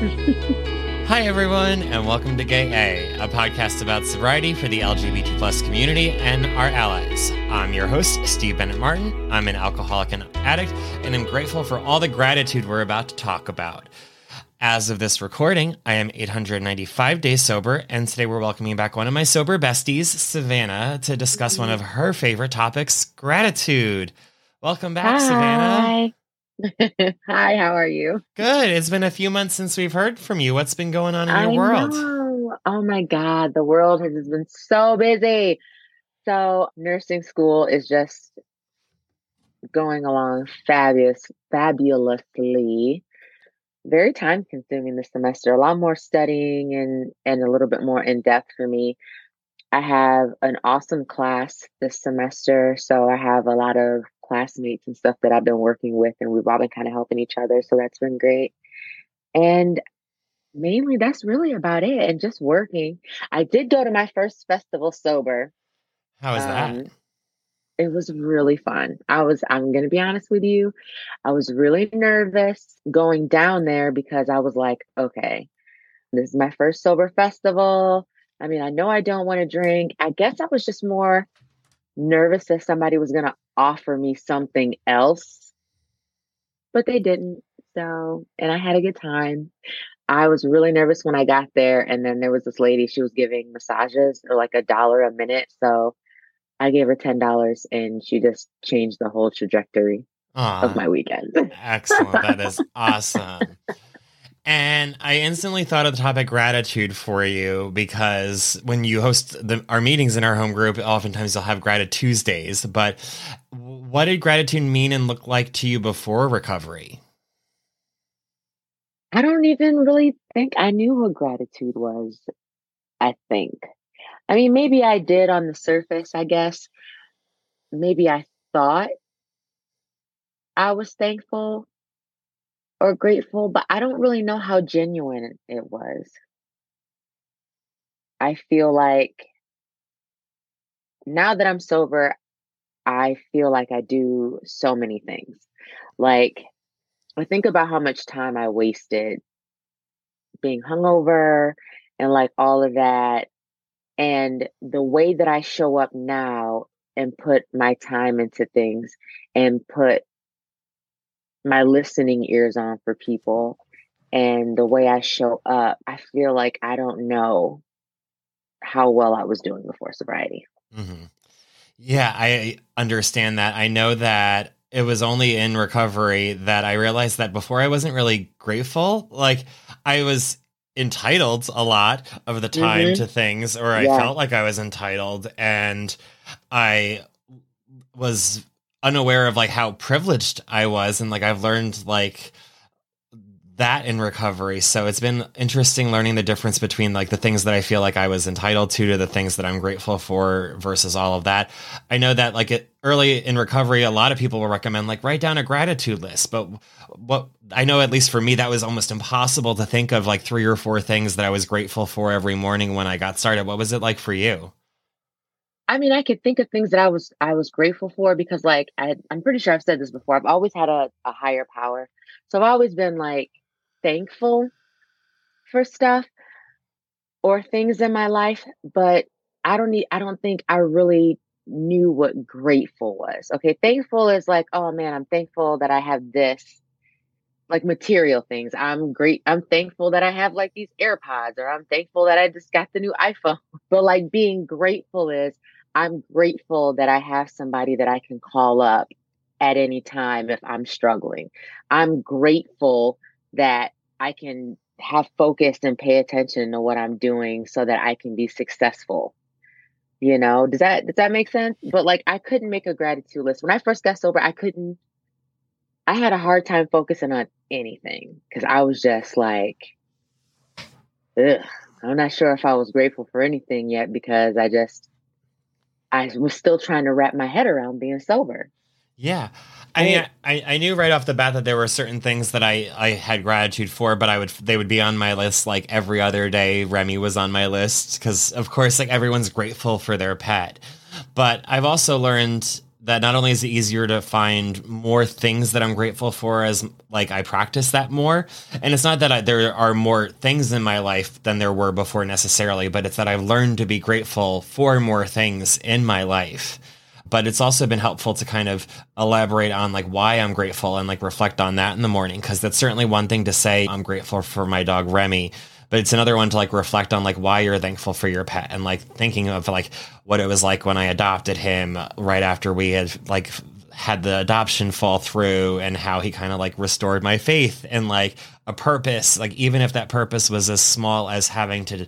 Hi, everyone, and welcome to Gay A, a podcast about sobriety for the LGBT plus community and our allies. I'm your host, Steve Bennett Martin. I'm an alcoholic and addict, and I'm grateful for all the gratitude we're about to talk about. As of this recording, I am 895 days sober, and today we're welcoming back one of my sober besties, Savanna, to discuss one of her favorite topics gratitude. Welcome back, Hi. Savanna. Hi, how are you? Good. It's been a few months since we've heard from you. What's been going on in your I world? know. Oh my God, the world has been so busy. So, nursing school is just going along fabulous, fabulously. Very time consuming this semester. A lot more studying and and a little bit more in depth for me. I have an awesome class this semester, so I have a lot of classmates and stuff that I've been working with, and we've all been kind of helping each other. So that's been great. And mainly, that's really about it. And just working. I did go to my first festival sober. How that? Um, it was really fun. I was, I'm going to be honest with you, I was really nervous going down there because I was like, okay, this is my first sober festival. I mean, I know I don't want to drink. I guess I was just more nervous that somebody was going to offer me something else, but they didn't. So, and I had a good time. I was really nervous when I got there. And then there was this lady, she was giving massages or like a dollar a minute. So I gave her $10 and she just changed the whole trajectory Aw, of my weekend. excellent. That is awesome. And I instantly thought of the topic gratitude for you because when you host the, our meetings in our home group, oftentimes you'll have gratitude Tuesdays. But what did gratitude mean and look like to you before recovery? I don't even really think I knew what gratitude was. I think. I mean, maybe I did on the surface, I guess. Maybe I thought I was thankful or grateful, but I don't really know how genuine it was. I feel like now that I'm sober, I feel like I do so many things. Like, I think about how much time I wasted being hungover and like all of that. And the way that I show up now and put my time into things and put my listening ears on for people and the way I show up, I feel like I don't know how well I was doing before sobriety. hmm Yeah, I understand that. I know that it was only in recovery that I realized that before I wasn't really grateful. Like I was entitled a lot of the time Mhm. to things, or I Yeah. felt like I was entitled, and I was unaware of like how privileged I was, and like I've learned like that in recovery. So it's been interesting learning the difference between like the things that I feel like I was entitled to to the things that I'm grateful for versus all of that. I know that like it early in recovery, a lot of people will recommend like write down a gratitude list, but what I know at least for me that was almost impossible to think of like three or four things that I was grateful for every morning when I got started. What was it like for you? I mean, I could think of things that I was I was grateful for because like I I'm pretty sure I've said this before. I've always had a, a higher power. So I've always been like thankful for stuff or things in my life, but I don't need I don't think I really knew what grateful was. Okay, thankful is like, oh man, I'm thankful that I have this like material things. I'm great. I'm thankful that I have like these AirPods or I'm thankful that I just got the new iPhone. But like being grateful is I'm grateful that I have somebody that I can call up at any time if I'm struggling. I'm grateful that I can have focused and pay attention to what I'm doing so that I can be successful. You know, does that does that make sense? But like I couldn't make a gratitude list. When I first got sober, I couldn't I had a hard time focusing on anything because I was just like, ugh, I'm not sure if I was grateful for anything yet because I just I was still trying to wrap my head around being sober. Yeah. I mean, I, I knew right off the bat that there were certain things that I, I had gratitude for, but I would they would be on my list like every other day. Remy was on my list because, of course, like everyone's grateful for their pet. But I've also learned that not only is it easier to find more things that I'm grateful for as like I practice that more, and it's not that I, there are more things in my life than there were before necessarily, but it's that I've learned to be grateful for more things in my life. But it's also been helpful to kind of elaborate on like why I'm grateful and like reflect on that in the morning because that's certainly one thing to say I'm grateful for my dog Remy but it's another one to like reflect on like why you're thankful for your pet and like thinking of like what it was like when I adopted him right after we had like had the adoption fall through and how he kind of like restored my faith and like a purpose like even if that purpose was as small as having to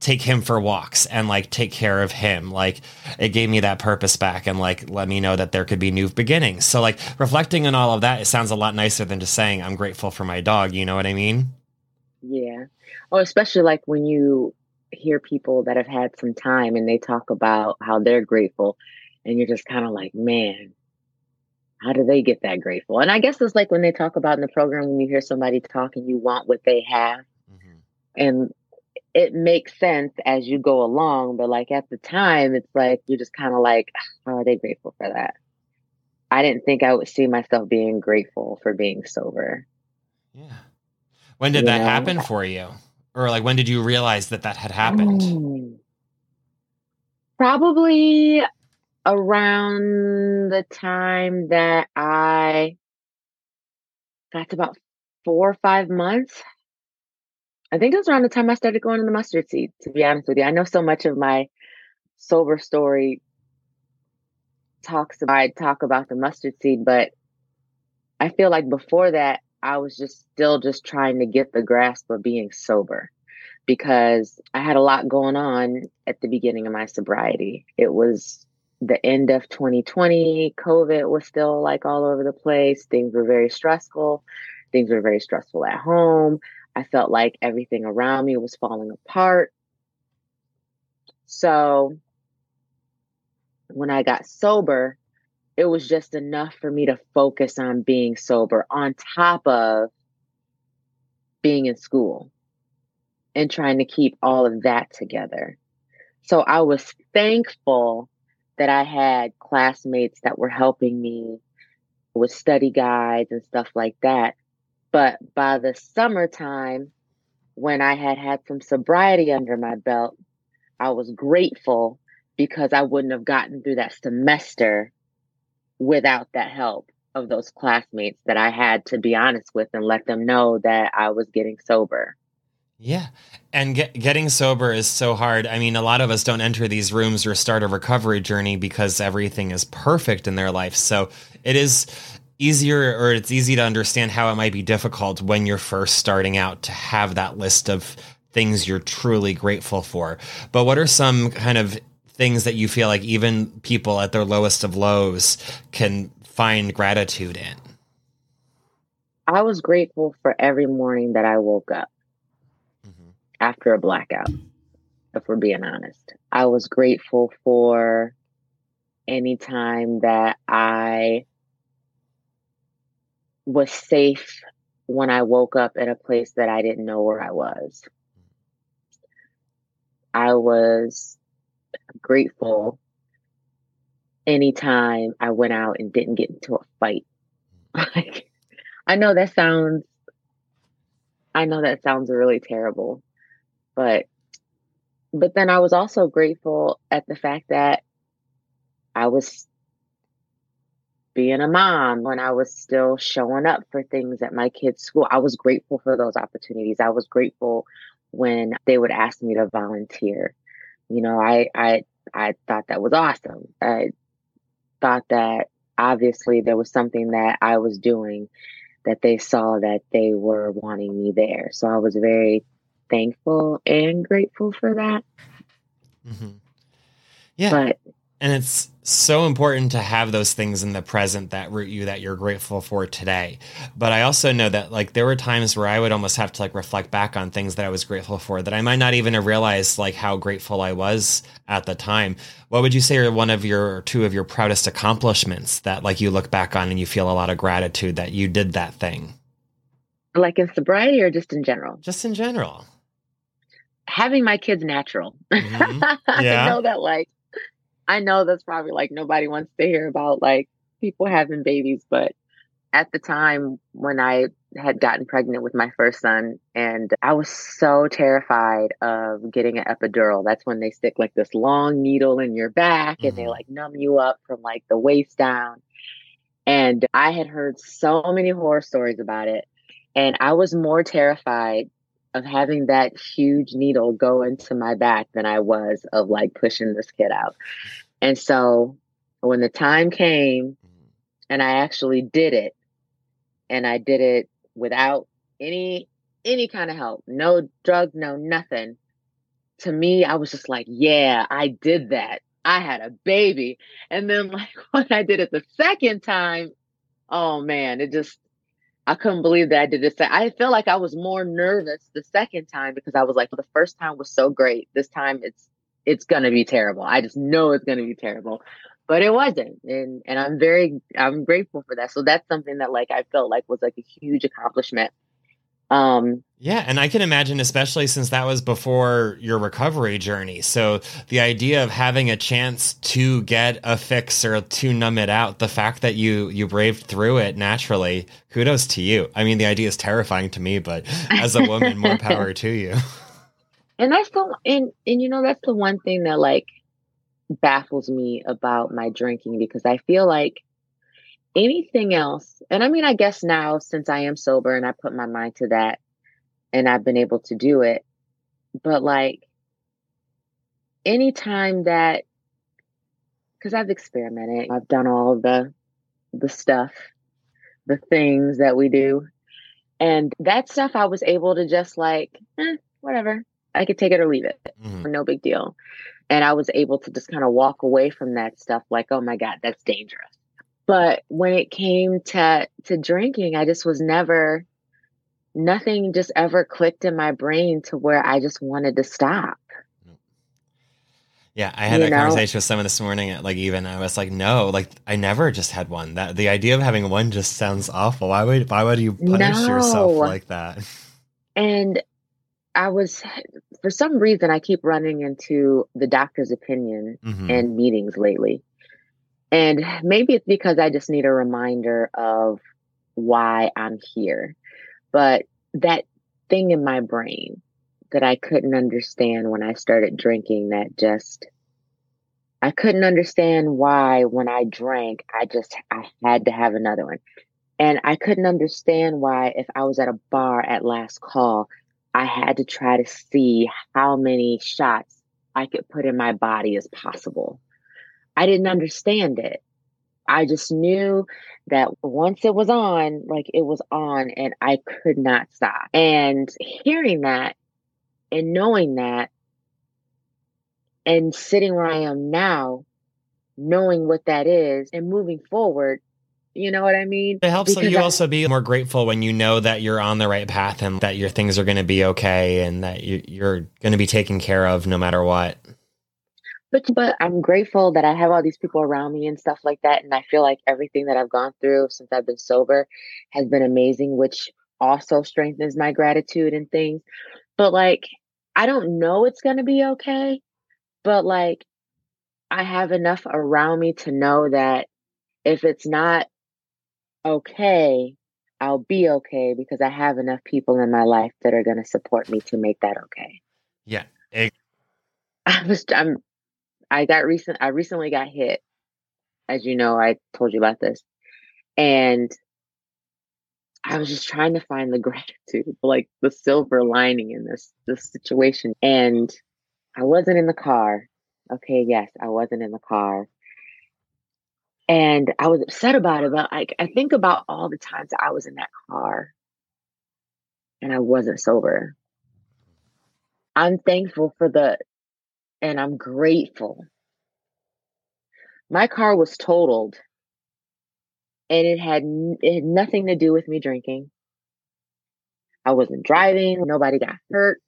take him for walks and like take care of him like it gave me that purpose back and like let me know that there could be new beginnings. So like reflecting on all of that it sounds a lot nicer than just saying i'm grateful for my dog you know what i mean? Yeah oh especially like when you hear people that have had some time and they talk about how they're grateful and you're just kind of like man how do they get that grateful and i guess it's like when they talk about in the program when you hear somebody talk and you want what they have mm-hmm. and it makes sense as you go along, but like at the time, it's like you're just kind of like, how are they grateful for that? I didn't think I would see myself being grateful for being sober. Yeah. When did you that know? happen for you? Or like when did you realize that that had happened? Probably around the time that I to about four or five months. I think it was around the time I started going to the mustard seed, to be honest with you. I know so much of my sober story talks about I talk about the mustard seed, but I feel like before that I was just still just trying to get the grasp of being sober because I had a lot going on at the beginning of my sobriety. It was the end of 2020, COVID was still like all over the place. Things were very stressful. Things were very stressful at home. I felt like everything around me was falling apart. So when I got sober, it was just enough for me to focus on being sober on top of being in school and trying to keep all of that together. So I was thankful that I had classmates that were helping me with study guides and stuff like that. But by the summertime, when I had had some sobriety under my belt, I was grateful because I wouldn't have gotten through that semester without that help of those classmates that I had to be honest with and let them know that I was getting sober. Yeah. And get, getting sober is so hard. I mean, a lot of us don't enter these rooms or start a recovery journey because everything is perfect in their life. So it is easier or it's easy to understand how it might be difficult when you're first starting out to have that list of things you're truly grateful for. But what are some kind of things that you feel like even people at their lowest of lows can find gratitude in? I was grateful for every morning that I woke up mm-hmm. after a blackout, if we're being honest. I was grateful for any time that I was safe when I woke up in a place that I didn't know where I was. I was grateful anytime I went out and didn't get into a fight. like, I know that sounds, I know that sounds really terrible, but, but then I was also grateful at the fact that I was being a mom when I was still showing up for things at my kids' school. I was grateful for those opportunities. I was grateful when they would ask me to volunteer. You know, I, I I thought that was awesome. I thought that obviously there was something that I was doing that they saw that they were wanting me there. So I was very thankful and grateful for that. Mm-hmm. Yeah. But and it's so important to have those things in the present that root you that you're grateful for today. But I also know that like there were times where I would almost have to like reflect back on things that I was grateful for that I might not even have realized like how grateful I was at the time. What would you say are one of your two of your proudest accomplishments that like you look back on and you feel a lot of gratitude that you did that thing? Like in sobriety or just in general? Just in general. Having my kids natural. Mm-hmm. Yeah. I know that like I know that's probably like nobody wants to hear about like people having babies, but at the time when I had gotten pregnant with my first son and I was so terrified of getting an epidural. That's when they stick like this long needle in your back mm-hmm. and they mm-hmm. like numb you up from like the waist down. And I had heard so many horror stories about it. And I was more terrified of having that huge needle go into my back than I was of like pushing this kid out. And so when the time came and I actually did it and I did it without any any kind of help, no drug, no nothing. To me, I was just like, yeah, I did that. I had a baby. And then like when I did it the second time, oh man, it just I couldn't believe that I did this. I felt like I was more nervous the second time because I was like, well, the first time was so great. This time it's it's gonna be terrible. I just know it's gonna be terrible. But it wasn't. And and I'm very I'm grateful for that. So that's something that like I felt like was like a huge accomplishment. Um yeah, and I can imagine, especially since that was before your recovery journey. So the idea of having a chance to get a fix or to numb it out, the fact that you you braved through it naturally, kudos to you. I mean, the idea is terrifying to me, but as a woman, more power to you. And that's the and and you know that's the one thing that like baffles me about my drinking because I feel like anything else, and I mean, I guess now since I am sober and I put my mind to that and I've been able to do it. But like anytime that because I've experimented, I've done all the the stuff, the things that we do. And that stuff I was able to just like, eh, whatever. I could take it or leave it. Mm-hmm. No big deal. And I was able to just kind of walk away from that stuff like, oh my God, that's dangerous. But when it came to to drinking, I just was never nothing just ever clicked in my brain to where I just wanted to stop. Yeah, I had you that know? conversation with someone this morning. Like, even I was like, no, like I never just had one. That the idea of having one just sounds awful. Why would why would you punish no. yourself like that? And I was, for some reason, I keep running into the doctor's opinion mm-hmm. and meetings lately. And maybe it's because I just need a reminder of why I'm here. But that thing in my brain that I couldn't understand when I started drinking, that just, I couldn't understand why when I drank, I just, I had to have another one. And I couldn't understand why if I was at a bar at last call, I had to try to see how many shots I could put in my body as possible. I didn't understand it. I just knew that once it was on, like it was on and I could not stop. And hearing that and knowing that and sitting where I am now, knowing what that is and moving forward, you know what I mean? It helps because you I, also be more grateful when you know that you're on the right path and that your things are going to be okay and that you, you're going to be taken care of no matter what. But but I'm grateful that I have all these people around me and stuff like that, and I feel like everything that I've gone through since I've been sober has been amazing, which also strengthens my gratitude and things. But like, I don't know it's going to be okay, but like, I have enough around me to know that if it's not okay, I'll be okay because I have enough people in my life that are going to support me to make that okay. Yeah. I was I'm I got recent I recently got hit. As you know, I told you about this. And I was just trying to find the gratitude, like the silver lining in this this situation. And I wasn't in the car. Okay, yes, I wasn't in the car. And I was upset about it, but like I think about all the times that I was in that car and I wasn't sober. I'm thankful for the and I'm grateful. My car was totaled and it had it had nothing to do with me drinking. I wasn't driving, nobody got hurt.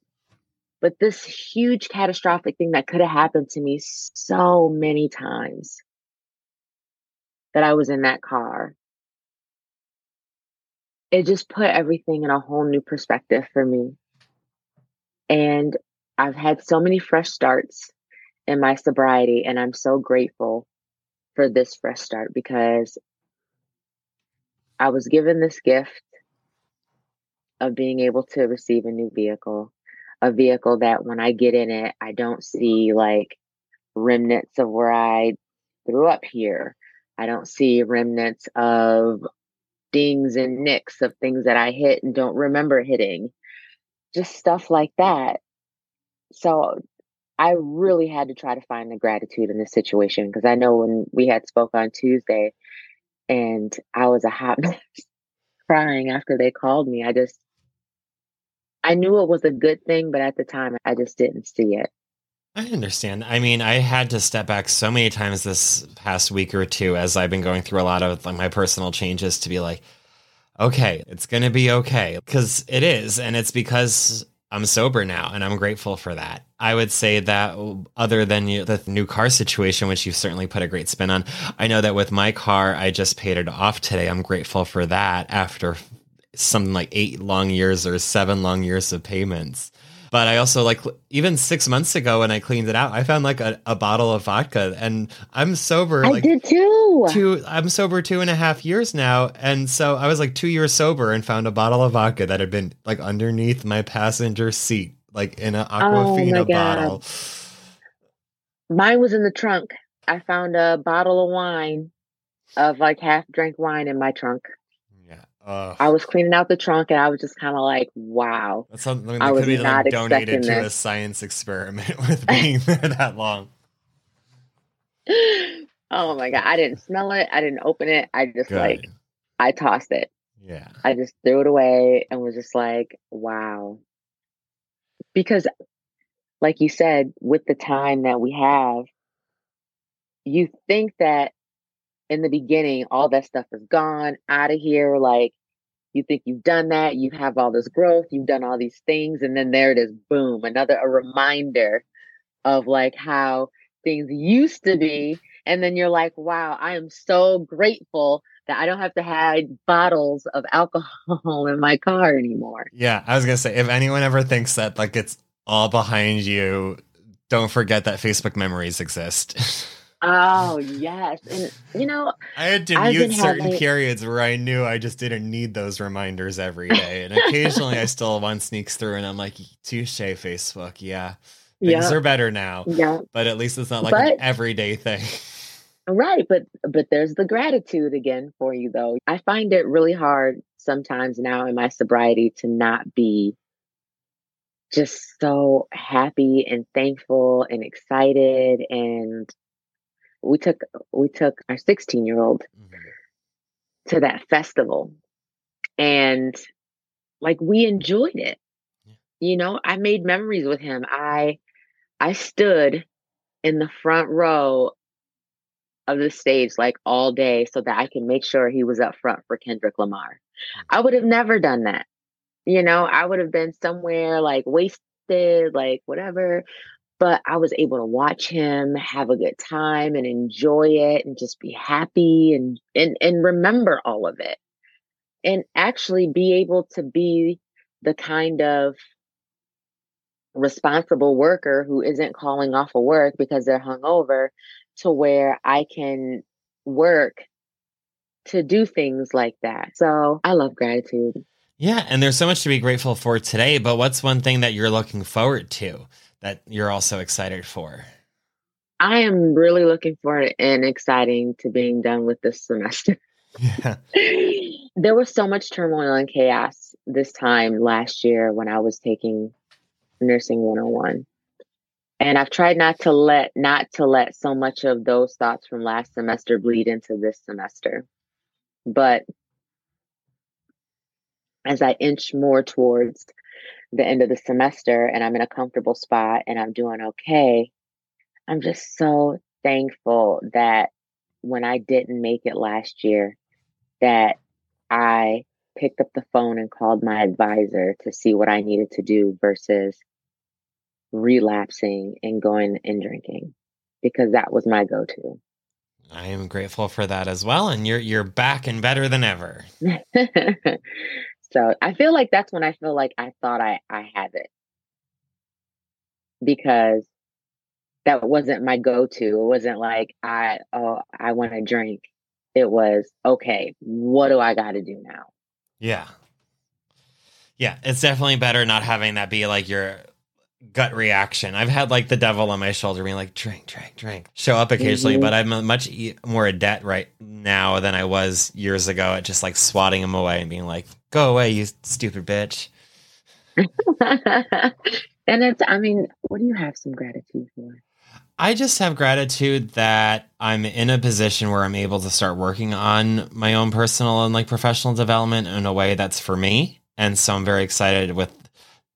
But this huge catastrophic thing that could have happened to me so many times that I was in that car. It just put everything in a whole new perspective for me. And I've had so many fresh starts in my sobriety, and I'm so grateful for this fresh start because I was given this gift of being able to receive a new vehicle, a vehicle that when I get in it, I don't see like remnants of where I threw up here. I don't see remnants of dings and nicks of things that I hit and don't remember hitting, just stuff like that. So I really had to try to find the gratitude in this situation because I know when we had spoke on Tuesday and I was a hot mess crying after they called me. I just I knew it was a good thing, but at the time I just didn't see it. I understand. I mean, I had to step back so many times this past week or two as I've been going through a lot of like, my personal changes to be like, okay, it's going to be okay. Because it is. And it's because I'm sober now and I'm grateful for that. I would say that other than the new car situation, which you've certainly put a great spin on, I know that with my car, I just paid it off today. I'm grateful for that after something like eight long years or seven long years of payments. But I also like even six months ago when I cleaned it out, I found like a, a bottle of vodka, and I'm sober. I like, did too. Two, I'm sober two and a half years now, and so I was like two years sober and found a bottle of vodka that had been like underneath my passenger seat, like in an oh Aquafina oh bottle. Mine was in the trunk. I found a bottle of wine, of like half drank wine in my trunk. Uh, I was cleaning out the trunk and I was just kind of like, wow. That's something that I could be like donated to this. a science experiment with being there that long. Oh my God. I didn't smell it. I didn't open it. I just Good. like, I tossed it. Yeah. I just threw it away and was just like, wow. Because, like you said, with the time that we have, you think that in the beginning, all that stuff is gone, out of here. Like you think you've done that, you have all this growth, you've done all these things, and then there it is, boom, another a reminder of like how things used to be. And then you're like, wow, I am so grateful that I don't have to have bottles of alcohol in my car anymore. Yeah, I was gonna say if anyone ever thinks that like it's all behind you, don't forget that Facebook memories exist. Oh yes, and you know, I had to I've mute certain having... periods where I knew I just didn't need those reminders every day, and occasionally I still one sneaks through, and I'm like, "Touche, Facebook, yeah, things are better now." Yeah, but at least it's not like but, an everyday thing. Right, but but there's the gratitude again for you though. I find it really hard sometimes now in my sobriety to not be just so happy and thankful and excited and we took we took our 16 year old mm-hmm. to that festival and like we enjoyed it yeah. you know i made memories with him i i stood in the front row of the stage like all day so that i can make sure he was up front for kendrick lamar mm-hmm. i would have never done that you know i would have been somewhere like wasted like whatever but I was able to watch him have a good time and enjoy it and just be happy and and and remember all of it. And actually be able to be the kind of responsible worker who isn't calling off of work because they're hungover to where I can work to do things like that. So I love gratitude. Yeah, and there's so much to be grateful for today, but what's one thing that you're looking forward to? That you're also excited for? I am really looking forward and exciting to being done with this semester. Yeah. there was so much turmoil and chaos this time last year when I was taking nursing 101. and I've tried not to let not to let so much of those thoughts from last semester bleed into this semester. But as I inch more towards the end of the semester and I'm in a comfortable spot and I'm doing okay, I'm just so thankful that when I didn't make it last year, that I picked up the phone and called my advisor to see what I needed to do versus relapsing and going and drinking because that was my go-to. I am grateful for that as well and you're you're back and better than ever. so, I feel like that's when I feel like I thought I I had it. Because that wasn't my go-to. It wasn't like I oh I want to drink. It was okay, what do I got to do now? Yeah. Yeah, it's definitely better not having that be like your gut reaction. I've had like the devil on my shoulder being like, drink, drink, drink, show up occasionally, mm-hmm. but I'm much more adept right now than I was years ago at just like swatting him away and being like, go away, you stupid bitch. and it's, I mean, what do you have some gratitude for? I just have gratitude that I'm in a position where I'm able to start working on my own personal and like professional development in a way that's for me. And so I'm very excited with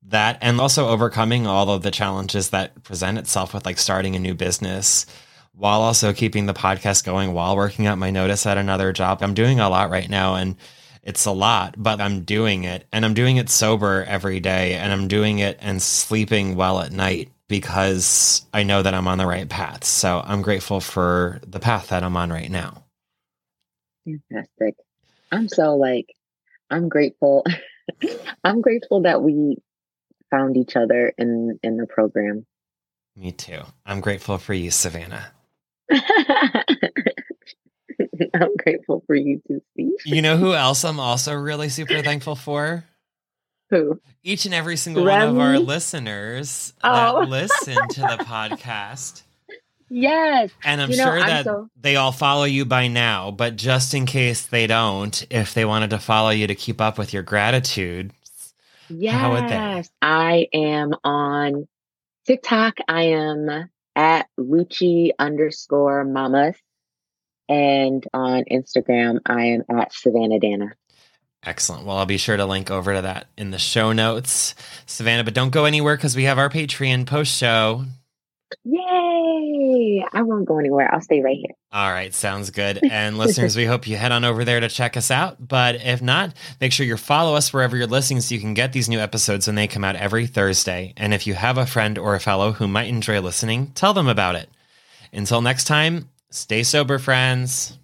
that and also overcoming all of the challenges that present itself with like starting a new business while also keeping the podcast going while working out my notice at another job. I'm doing a lot right now and it's a lot, but I'm doing it and I'm doing it sober every day and I'm doing it and sleeping well at night because I know that I'm on the right path. So I'm grateful for the path that I'm on right now. Fantastic. I'm so like, I'm grateful. I'm grateful that we found each other in in the program. Me too. I'm grateful for you, Savanna. I'm grateful for you too, Steve. You know who else I'm also really super thankful for? Who? Each and every single Remy? one of our listeners oh. that listen to the podcast. Yes. And I'm you know, sure that I'm so... they all follow you by now, but just in case they don't, if they wanted to follow you to keep up with your gratitude, Yes. I am on TikTok. I am at Lucci underscore mamas. And on Instagram, I am at Savanna Danna. Excellent. Well, I'll be sure to link over to that in the show notes, Savanna. But don't go anywhere because we have our Patreon post show. Yay! I won't go anywhere. I'll stay right here. All right, sounds good. And listeners, we hope you head on over there to check us out. But if not, make sure you follow us wherever you're listening so you can get these new episodes when they come out every Thursday. And if you have a friend or a fellow who might enjoy listening, tell them about it. Until next time, stay sober, friends.